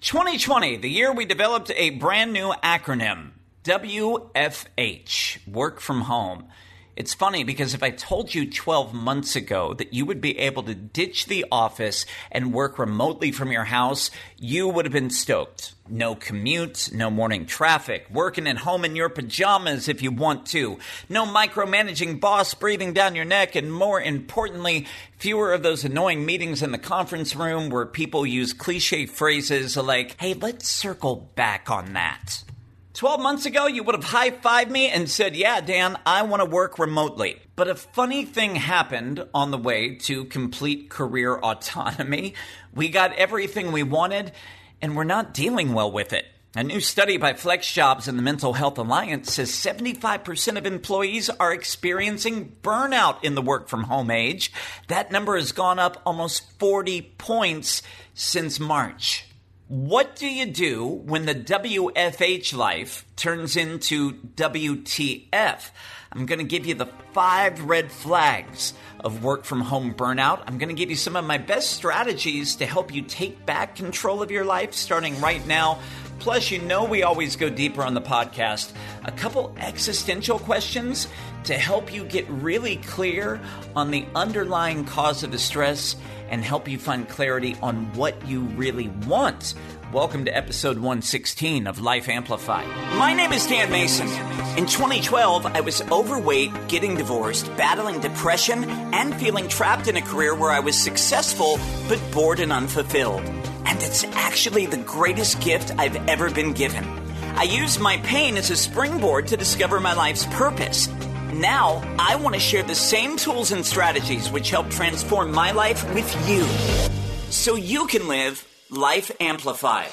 2020, the year we developed a brand new acronym WFH, Work From Home. It's funny because if I told you 12 months ago that you would be able to ditch the office and work remotely from your house, you would have been stoked. No commute, no morning traffic, working at home in your pajamas if you want to, no micromanaging boss breathing down your neck, and more importantly, fewer of those annoying meetings in the conference room where people use cliche phrases like, hey, let's circle back on that. 12 months ago, you would have high fived me and said, Yeah, Dan, I want to work remotely. But a funny thing happened on the way to complete career autonomy. We got everything we wanted, and we're not dealing well with it. A new study by FlexJobs and the Mental Health Alliance says 75% of employees are experiencing burnout in the work from home age. That number has gone up almost 40 points since March. What do you do when the WFH life turns into WTF? I'm going to give you the five red flags of work from home burnout. I'm going to give you some of my best strategies to help you take back control of your life starting right now. Plus, you know, we always go deeper on the podcast. A couple existential questions to help you get really clear on the underlying cause of the stress and help you find clarity on what you really want. Welcome to episode 116 of Life Amplified. My name is Dan Mason. In 2012, I was overweight, getting divorced, battling depression, and feeling trapped in a career where I was successful but bored and unfulfilled. And it's actually the greatest gift I've ever been given. I used my pain as a springboard to discover my life's purpose. Now, I want to share the same tools and strategies which help transform my life with you so you can live Life Amplified.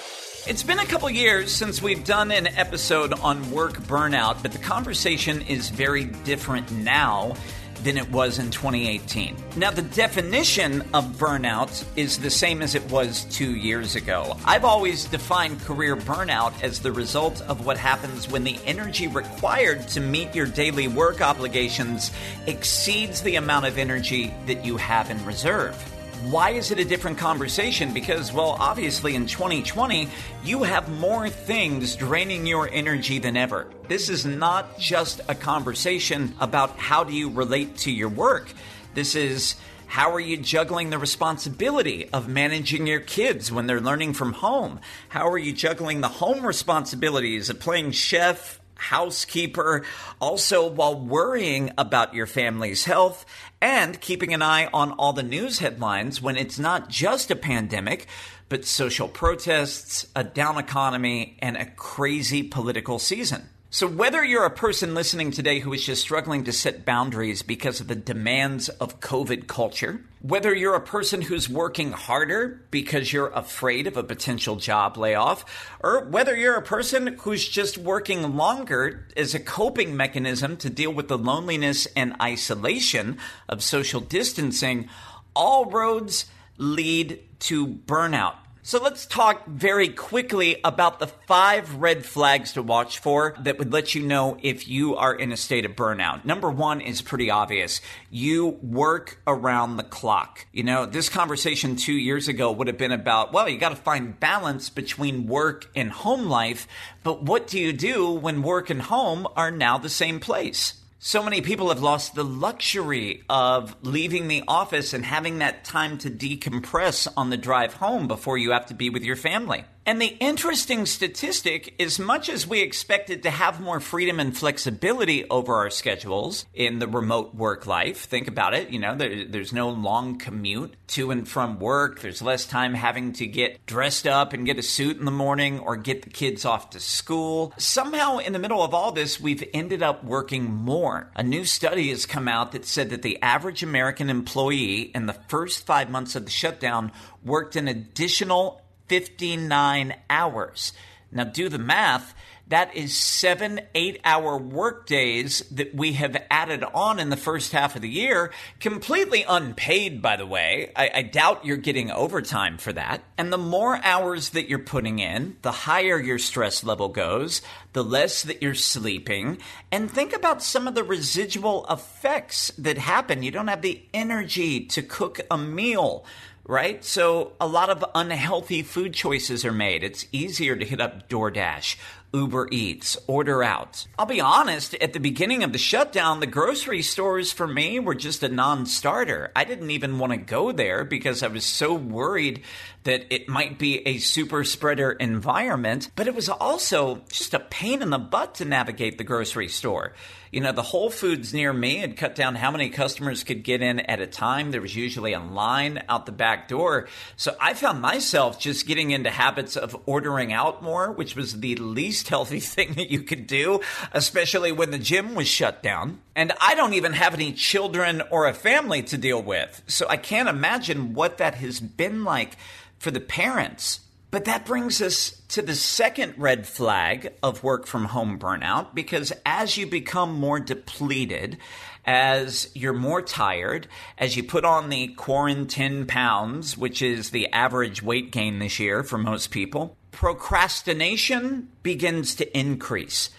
It's been a couple years since we've done an episode on work burnout, but the conversation is very different now than it was in 2018. Now, the definition of burnout is the same as it was two years ago. I've always defined career burnout as the result of what happens when the energy required to meet your daily work obligations exceeds the amount of energy that you have in reserve. Why is it a different conversation? Because, well, obviously in 2020, you have more things draining your energy than ever. This is not just a conversation about how do you relate to your work. This is how are you juggling the responsibility of managing your kids when they're learning from home? How are you juggling the home responsibilities of playing chef, housekeeper, also while worrying about your family's health and keeping an eye on all the news headlines when it's not just a pandemic, but social protests, a down economy, and a crazy political season. So, whether you're a person listening today who is just struggling to set boundaries because of the demands of COVID culture, whether you're a person who's working harder because you're afraid of a potential job layoff, or whether you're a person who's just working longer as a coping mechanism to deal with the loneliness and isolation of social distancing, all roads lead to burnout. So let's talk very quickly about the five red flags to watch for that would let you know if you are in a state of burnout. Number one is pretty obvious. You work around the clock. You know, this conversation two years ago would have been about, well, you got to find balance between work and home life. But what do you do when work and home are now the same place? So many people have lost the luxury of leaving the office and having that time to decompress on the drive home before you have to be with your family. And the interesting statistic, as much as we expected to have more freedom and flexibility over our schedules in the remote work life, think about it. You know, there, there's no long commute to and from work. There's less time having to get dressed up and get a suit in the morning or get the kids off to school. Somehow, in the middle of all this, we've ended up working more. A new study has come out that said that the average American employee in the first five months of the shutdown worked an additional 59 hours. Now, do the math. That is seven eight hour work days that we have added on in the first half of the year, completely unpaid, by the way. I, I, doubt you're getting overtime for that. And the more hours that you're putting in, the higher your stress level goes, the less that you're sleeping. And think about some of the residual effects that happen. You don't have the energy to cook a meal right? So a lot of unhealthy food choices are made. It's easier to hit up DoorDash, Uber Eats, order out. I'll be honest, at the beginning of the shutdown, the grocery stores for me were just a non starter. I didn't even want to go there because I was so worried that it might be a super spreader environment, but it was also just a pain in the butt to navigate the grocery store. You know, the Whole Foods near me had cut down how many customers could get in at a time. There was usually a line out the back door. So I found myself just getting into habits of ordering out more, which was the least healthy thing that you could do, especially when the gym was shut down. And I don't even have any children or a family to deal with. So I can't imagine what that has been like for the parents. But that brings us to the second red flag of work from home burnout because as you become more depleted, as you're more tired, as you put on the quarantine pounds, which is the average weight gain this year for most people, procrastination begins to increase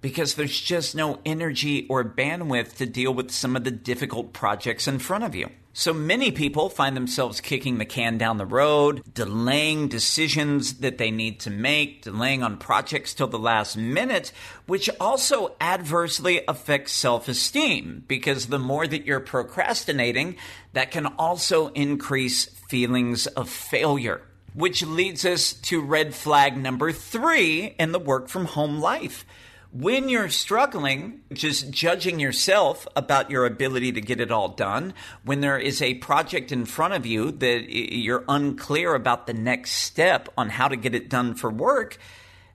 because there's just no energy or bandwidth to deal with some of the difficult projects in front of you. So many people find themselves kicking the can down the road, delaying decisions that they need to make, delaying on projects till the last minute, which also adversely affects self esteem because the more that you're procrastinating, that can also increase feelings of failure. Which leads us to red flag number three in the work from home life when you're struggling, just judging yourself about your ability to get it all done, when there is a project in front of you that you're unclear about the next step on how to get it done for work,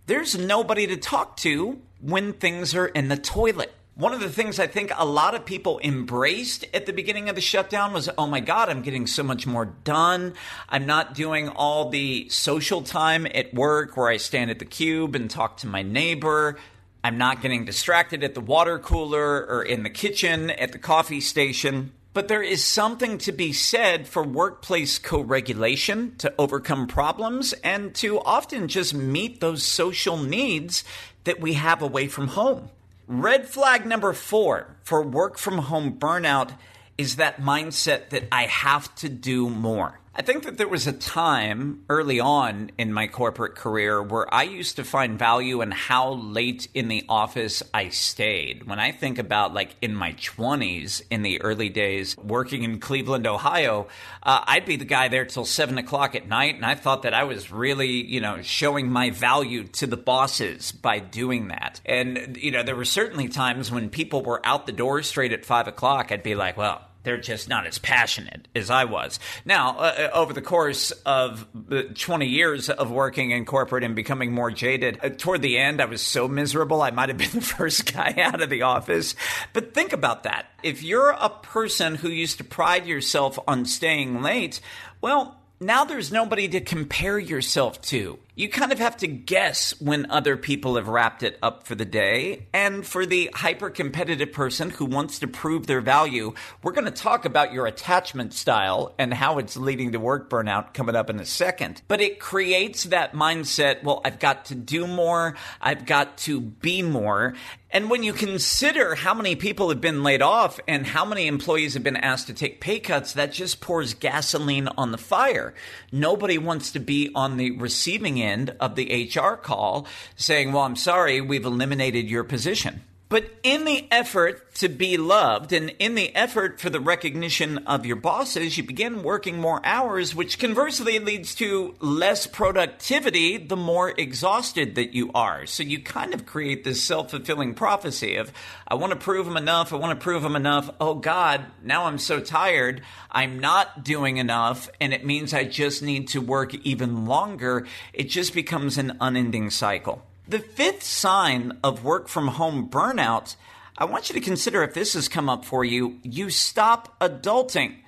there's nobody to talk to when things are in the toilet. One of the things I think a lot of people embraced at the beginning of the shutdown was, oh my God, I'm getting so much more done. I'm not doing all the social time at work where I stand at the cube and talk to my neighbor. I'm not getting distracted at the water cooler or in the kitchen at the coffee station. But there is something to be said for workplace co regulation to overcome problems and to often just meet those social needs that we have away from home. Red flag number four for work from home burnout is that mindset that I have to do more. I think that there was a time early on in my corporate career where I used to find value in how late in the office I stayed. When I think about like in my 20s, in the early days, working in Cleveland, Ohio, uh, I'd be the guy there till seven o'clock at night. And I thought that I was really, you know, showing my value to the bosses by doing that. And, you know, there were certainly times when people were out the door straight at five o'clock. I'd be like, well, they're just not as passionate as I was. Now, uh, uh over the course of 20 years of working in corporate and becoming more jaded, uh, toward the end, I was so miserable, I might have been the first guy out of the office. But think about that. If you're a person who used to pride yourself on staying late, well, now there's nobody to compare yourself to. You kind of have to guess when other people have wrapped it up for the day. And for the hyper competitive person who wants to prove their value, we're going to talk about your attachment style and how it's leading to work burnout coming up in a second. But it creates that mindset well, I've got to do more, I've got to be more. And when you consider how many people have been laid off and how many employees have been asked to take pay cuts, that just pours gasoline on the fire. Nobody wants to be on the receiving end of the HR call saying, Well, I'm sorry, we've eliminated your position. But in the effort to be loved and in the effort for the recognition of your bosses, you begin working more hours, which conversely leads to less productivity the more exhausted that you are. So you kind of create this self fulfilling prophecy of, I want to prove them enough. I want to prove them enough. Oh God, now I'm so tired. I'm not doing enough. And it means I just need to work even longer. It just becomes an unending cycle. The fifth sign of work from home burnout, I want you to consider if this has come up for you, you stop adulting.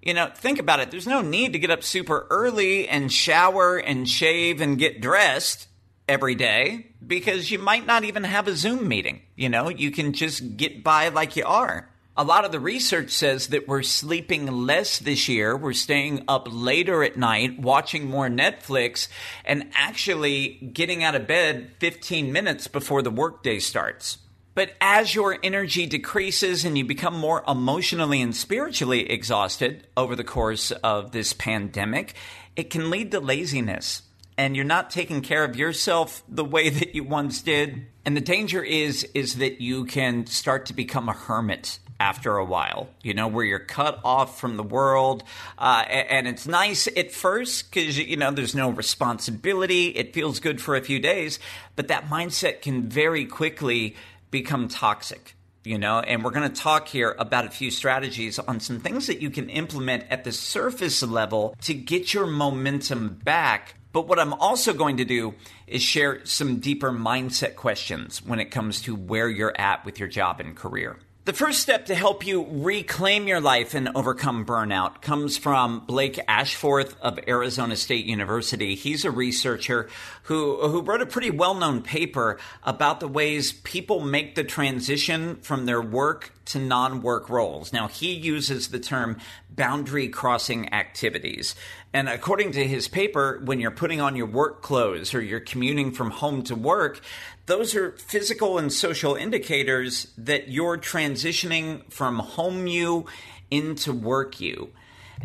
You know, think about it. There's no need to get up super early and shower and shave and get dressed every day because you might not even have a Zoom meeting. You know, you can just get by like you are. A lot of the research says that we're sleeping less this year. We're staying up later at night, watching more Netflix, and actually getting out of bed 15 minutes before the workday starts. But as your energy decreases and you become more emotionally and spiritually exhausted over the course of this pandemic, it can lead to laziness. And you're not taking care of yourself the way that you once did. And the danger is is that you can start to become a hermit after a while, you know, where you're cut off from the world. Uh, and it's nice at first because, you know, there's no responsibility. It feels good for a few days, but that mindset can very quickly become toxic. You know, and we're going to talk here about a few strategies on some things that you can implement at the surface level to get your momentum back but what I'm also going to do is share some deeper mindset questions when it comes to where you're at with your job and career. The first step to help you reclaim your life and overcome burnout comes from Blake Ashforth of Arizona State University. He's a researcher who, who wrote a pretty well known paper about the ways people make the transition from their work to non work roles. Now, he uses the term boundary crossing activities. And according to his paper, when you're putting on your work clothes or you're commuting from home to work, those are physical and social indicators that you're transitioning from home you into work you.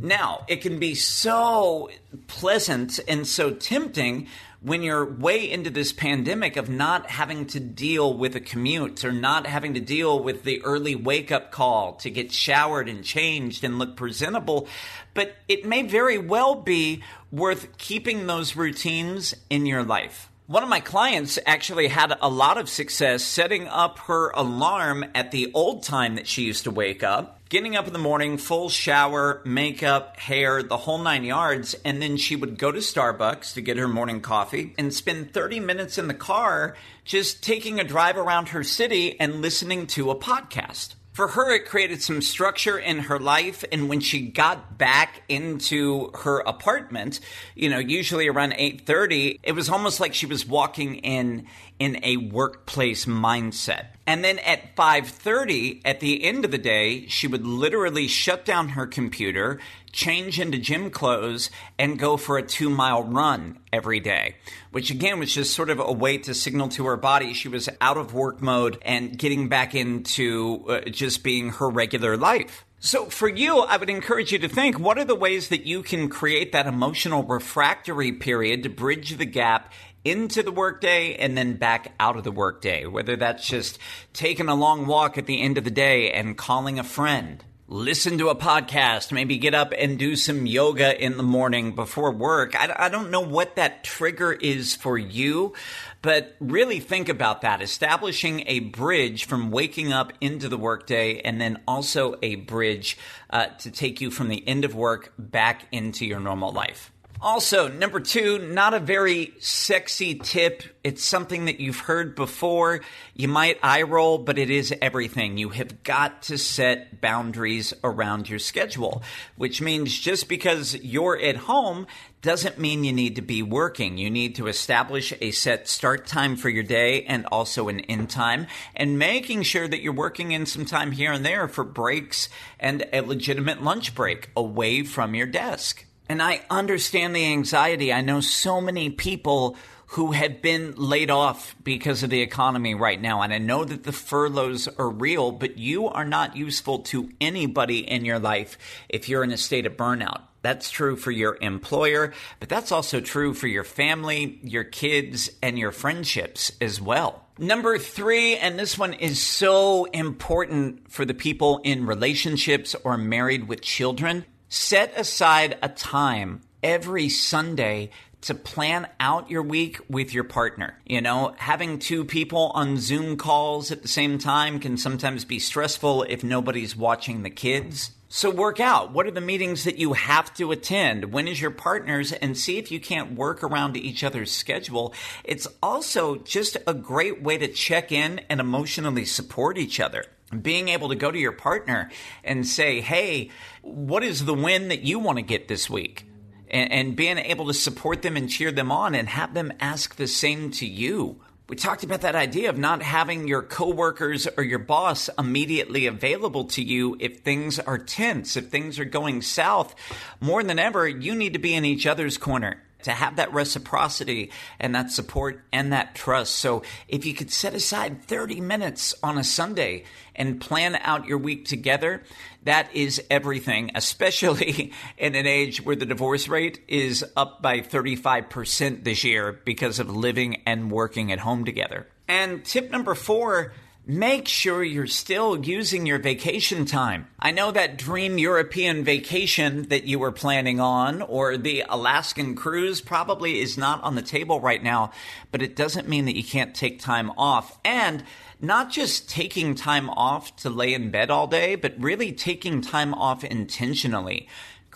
Now, it can be so pleasant and so tempting when you're way into this pandemic of not having to deal with a commute or not having to deal with the early wake up call to get showered and changed and look presentable. But it may very well be worth keeping those routines in your life. One of my clients actually had a lot of success setting up her alarm at the old time that she used to wake up, getting up in the morning, full shower, makeup, hair, the whole nine yards, and then she would go to Starbucks to get her morning coffee and spend 30 minutes in the car just taking a drive around her city and listening to a podcast. For her it created some structure in her life and when she got back into her apartment you know usually around 8:30 it was almost like she was walking in in a workplace mindset. And then at 5:30 at the end of the day she would literally shut down her computer change into gym clothes and go for a 2-mile run every day which again was just sort of a way to signal to her body she was out of work mode and getting back into uh, just being her regular life. So, for you, I would encourage you to think what are the ways that you can create that emotional refractory period to bridge the gap into the workday and then back out of the workday, whether that's just taking a long walk at the end of the day and calling a friend. Listen to a podcast, maybe get up and do some yoga in the morning before work. I, I don't know what that trigger is for you, but really think about that. Establishing a bridge from waking up into the workday and then also a bridge uh, to take you from the end of work back into your normal life. Also, number two, not a very sexy tip. It's something that you've heard before. You might eye roll, but it is everything. You have got to set boundaries around your schedule, which means just because you're at home doesn't mean you need to be working. You need to establish a set start time for your day and also an end time and making sure that you're working in some time here and there for breaks and a legitimate lunch break away from your desk. And I understand the anxiety. I know so many people who have been laid off because of the economy right now. And I know that the furloughs are real, but you are not useful to anybody in your life if you're in a state of burnout. That's true for your employer, but that's also true for your family, your kids, and your friendships as well. Number three, and this one is so important for the people in relationships or married with children. Set aside a time every Sunday to plan out your week with your partner. You know, having two people on Zoom calls at the same time can sometimes be stressful if nobody's watching the kids. So work out. What are the meetings that you have to attend? When is your partner's? And see if you can't work around each other's schedule. It's also just a great way to check in and emotionally support each other being able to go to your partner and say, Hey, what is the win that you want to get this week? And, and, being able to support them and cheer them on and have them ask the same to you. We talked about that idea of not having your coworkers or your boss immediately available to you if things are tense, if things are going south. More than ever, you need to be in each other's corner to have that reciprocity and that support and that trust. So if you could set aside 30 minutes on a Sunday and plan out your week together, that is everything, especially in an age where the divorce rate is up by 35% this year because of living and working at home together. And tip number four, make sure you're still using your vacation time. I know that dream European vacation that you were planning on or the Alaskan cruise probably is not on the table right now, but it doesn't mean that you can't take time off. And not just taking time off to lay in bed all day, but really taking time off intentionally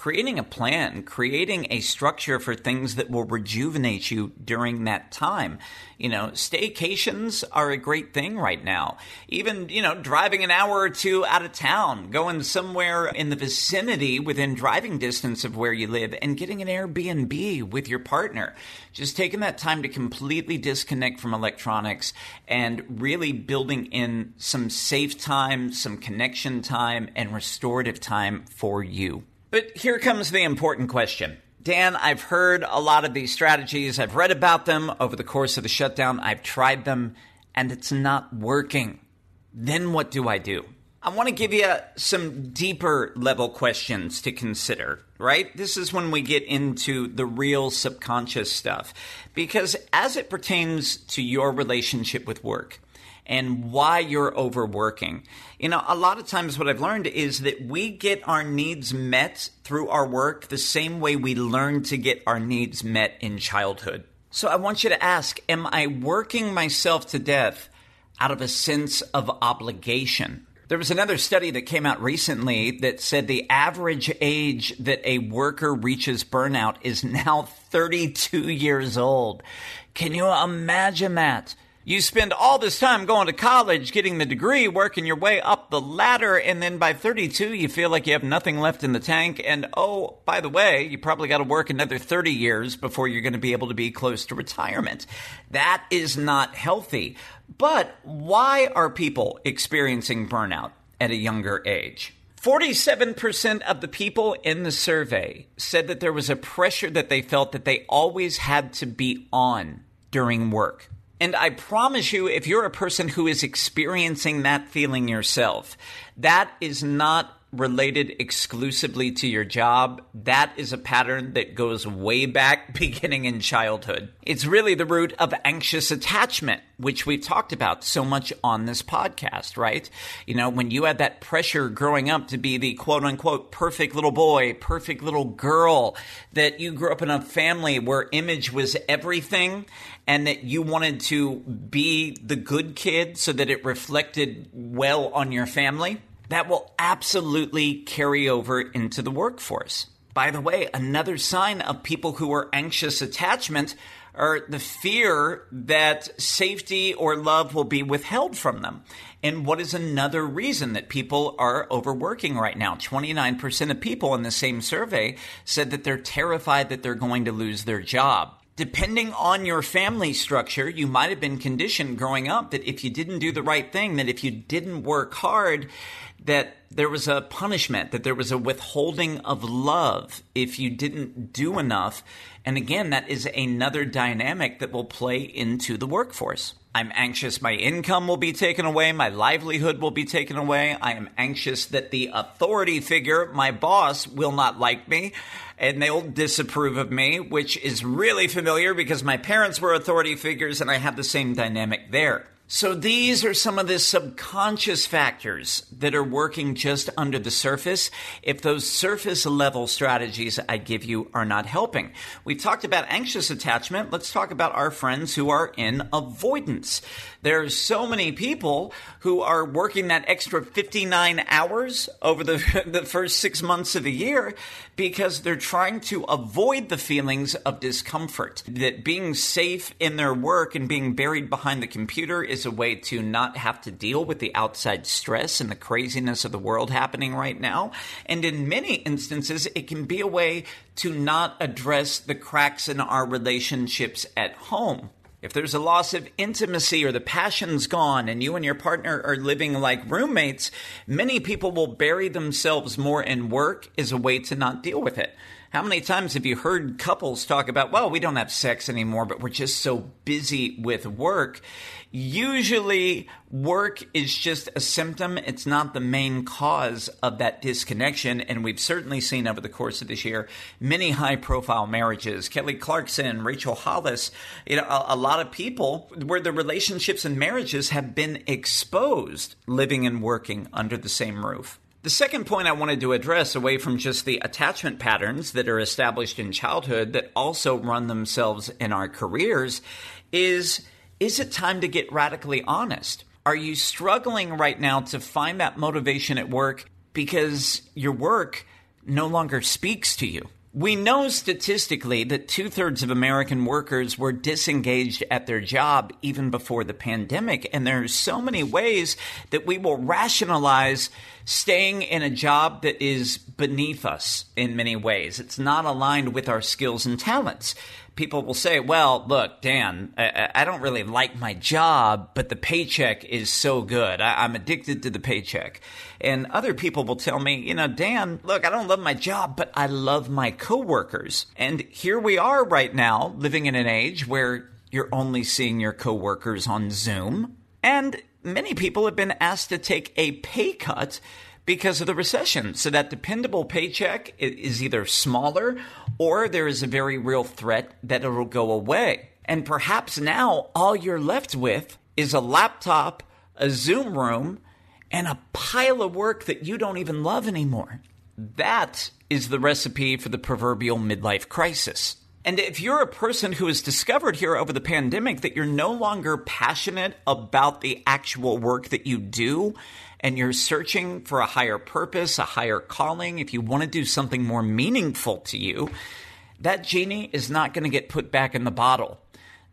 creating a plan, creating a structure for things that will rejuvenate you during that time. You know, staycations are a great thing right now. Even, you know, driving an hour or two out of town, going somewhere in the vicinity within driving distance of where you live and getting an Airbnb with your partner. Just taking that time to completely disconnect from electronics and really building in some safe time, some connection time, and restorative time for you. But here comes the important question. Dan, I've heard a lot of these strategies. I've read about them over the course of the shutdown. I've tried them and it's not working. Then what do I do? I want to give you some deeper level questions to consider, right? This is when we get into the real subconscious stuff. Because as it pertains to your relationship with work, and why you're overworking. You know, a lot of times what I've learned is that we get our needs met through our work the same way we learn to get our needs met in childhood. So I want you to ask Am I working myself to death out of a sense of obligation? There was another study that came out recently that said the average age that a worker reaches burnout is now 32 years old. Can you imagine that? You spend all this time going to college, getting the degree, working your way up the ladder, and then by 32, you feel like you have nothing left in the tank. And oh, by the way, you probably got to work another 30 years before you're going to be able to be close to retirement. That is not healthy. But why are people experiencing burnout at a younger age? 47% of the people in the survey said that there was a pressure that they felt that they always had to be on during work. And I promise you, if you're a person who is experiencing that feeling yourself, that is not related exclusively to your job, that is a pattern that goes way back beginning in childhood. It's really the root of anxious attachment, which we've talked about so much on this podcast, right? You know, when you had that pressure growing up to be the quote unquote perfect little boy, perfect little girl, that you grew up in a family where image was everything and that you wanted to be the good kid so that it reflected well on your family that will absolutely carry over into the workforce. By the way, another sign of people who are anxious attachment are the fear that safety or love will be withheld from them. And what is another reason that people are overworking right now? 29% of people in the same survey said that they're terrified that they're going to lose their job depending on your family structure, you might have been conditioned growing up that if you didn't do the right thing, that if you didn't work hard, that there was a punishment, that there was a withholding of love if you didn't do enough. And again, that is another dynamic that will play into the workforce. I'm anxious my income will be taken away, my livelihood will be taken away. I am anxious that the authority figure, my boss, will not like me and they'll disapprove of me, which is really familiar because my parents were authority figures and I have the same dynamic there. So these are some of the subconscious factors that are working just under the surface if those surface level strategies I give you are not helping. We've talked about anxious attachment. Let's talk about our friends who are in avoidance. There's so many people who are working that extra 59 hours over the, the first six months of the year because they're trying to avoid the feelings of discomfort. That being safe in their work and being buried behind the computer is a way to not have to deal with the outside stress and the craziness of the world happening right now. And in many instances, it can be a way to not address the cracks in our relationships at home. If there's a loss of intimacy or the passion's gone and you and your partner are living like roommates, many people will bury themselves more in work as a way to not deal with it. How many times have you heard couples talk about, well, we don't have sex anymore, but we're just so busy with work? Usually, work is just a symptom. It's not the main cause of that disconnection. And we've certainly seen over the course of this year many high profile marriages. Kelly Clarkson, Rachel Hollis, you know, a, a lot of people where the relationships and marriages have been exposed living and working under the same roof. The second point I wanted to address, away from just the attachment patterns that are established in childhood that also run themselves in our careers, is is it time to get radically honest? Are you struggling right now to find that motivation at work because your work no longer speaks to you? We know statistically that two thirds of American workers were disengaged at their job even before the pandemic. And there are so many ways that we will rationalize staying in a job that is beneath us in many ways. It's not aligned with our skills and talents people will say, well, look, Dan, I, I, don't really like my job, but the paycheck is so good. I, I'm addicted to the paycheck. And other people will tell me, you know, Dan, look, I don't love my job, but I love my coworkers. And here we are right now living in an age where you're only seeing your coworkers on Zoom. And many people have been asked to take a pay cut because of the recession. So that dependable paycheck is either smaller or there is a very real threat that it'll go away. And perhaps now all you're left with is a laptop, a Zoom room, and a pile of work that you don't even love anymore. That is the recipe for the proverbial midlife crisis. And if you're a person who has discovered here over the pandemic that you're no longer passionate about the actual work that you do, and you're searching for a higher purpose, a higher calling, if you want to do something more meaningful to you, that genie is not going to get put back in the bottle.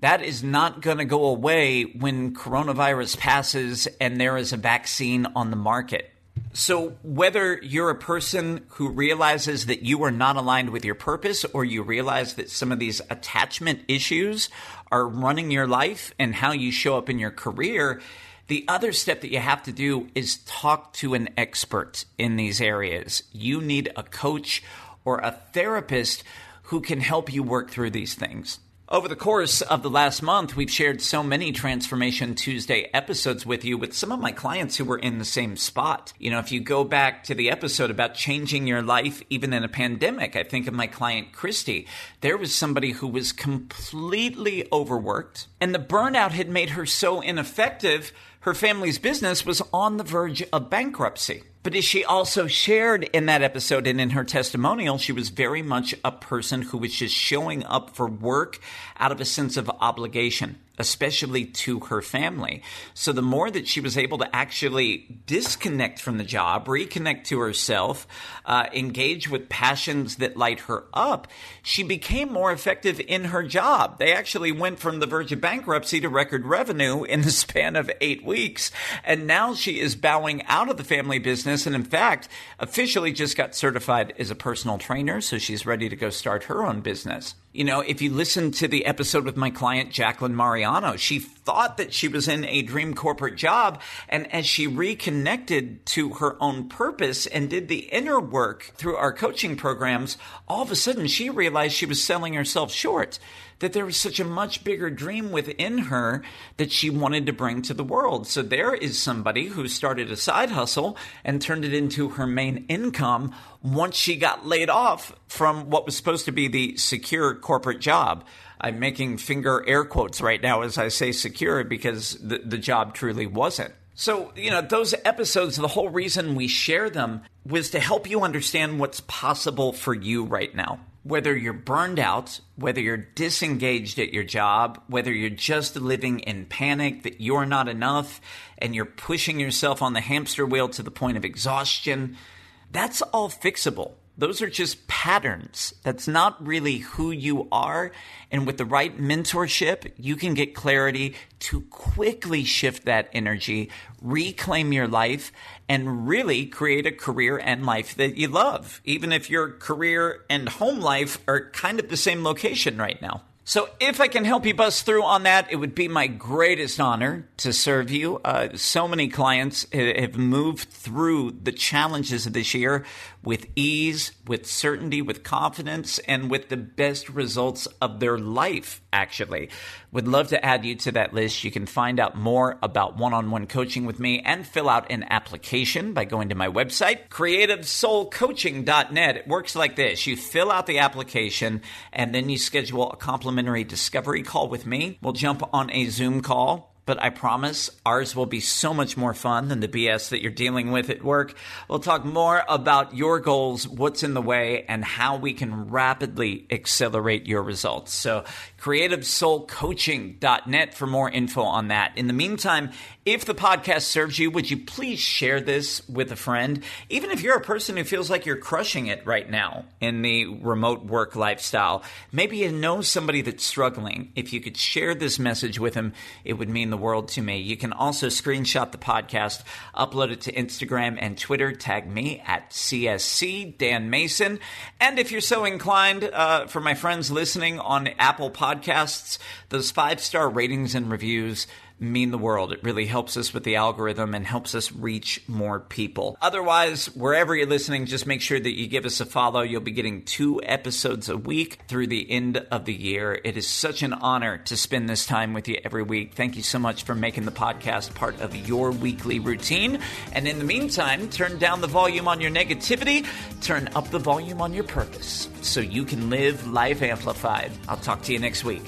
That is not going to go away when coronavirus passes and there is a vaccine on the market. So, whether you're a person who realizes that you are not aligned with your purpose, or you realize that some of these attachment issues are running your life and how you show up in your career, the other step that you have to do is talk to an expert in these areas. You need a coach or a therapist who can help you work through these things. Over the course of the last month, we've shared so many Transformation Tuesday episodes with you with some of my clients who were in the same spot. You know, if you go back to the episode about changing your life even in a pandemic, I think of my client Christy. There was somebody who was completely overworked, and the burnout had made her so ineffective her family's business was on the verge of bankruptcy. But as she also shared in that episode and in her testimonial, she was very much a person who was just showing up for work out of a sense of obligation especially to her family. So the more that she was able to actually disconnect from the job, reconnect to herself, uh, engage with passions that light her up, she became more effective in her job. They actually went from the verge of bankruptcy to record revenue in the span of eight weeks. And now she is bowing out of the family business and, in fact, officially just got certified as a personal trainer. So she's ready to go start her own business. You know, if you listen to the episode with my client, Jacqueline Mariano, she thought that she was in a dream corporate job. And as she reconnected to her own purpose and did the inner work through our coaching programs, all of a sudden she realized she was selling herself short that there was such a much bigger dream within her that she wanted to bring to the world. So there is somebody who started a side hustle and turned it into her main income once she got laid off from what was supposed to be the secure corporate job. I'm making finger air quotes right now as I say secure because the, the job truly wasn't. So, you know, those episodes, the whole reason we share them was to help you understand what's possible for you right now whether you're burned out, whether you're disengaged at your job, whether you're just living in panic that you're not enough and you're pushing yourself on the hamster wheel to the point of exhaustion, that's all fixable. Those are just patterns. That's not really who you are. And with the right mentorship, you can get clarity to quickly shift that energy, reclaim your life, and really create a career and life that you love, even if your career and home life are kind of the same location right now. So, if I can help you bust through on that, it would be my greatest honor to serve you. Uh, so many clients have moved through the challenges of this year with ease, with certainty, with confidence, and with the best results of their life, actually. Would love to add you to that list. You can find out more about one on one coaching with me and fill out an application by going to my website, creativesoulcoaching.net. It works like this you fill out the application and then you schedule a complimentary discovery call with me. We'll jump on a Zoom call but I promise ours will be so much more fun than the BS that you're dealing with at work. We'll talk more about your goals, what's in the way, and how we can rapidly accelerate your results. So, creativesoulcoaching.net for more info on that. In the meantime, if the podcast serves you, would you please share this with a friend? Even if you're a person who feels like you're crushing it right now in the remote work lifestyle, maybe you know somebody that's struggling. If you could share this message with them, it would mean the world to me. You can also screenshot the podcast, upload it to Instagram and Twitter, tag me at CSC Dan Mason. And if you're so inclined, uh, for my friends listening on Apple Podcasts, those five star ratings and reviews mean the world. It really helps us with the algorithm and helps us reach more people. Otherwise, wherever you're listening, just make sure that you give us a follow. You'll be getting two episodes a week through the end of the year. It is such an honor to spend this time with you every week. Thank you so much for making the podcast part of your weekly routine. And in the meantime, turn down the volume on your negativity, turn up the volume on your purpose so you can live life amplified. I'll talk to you next week.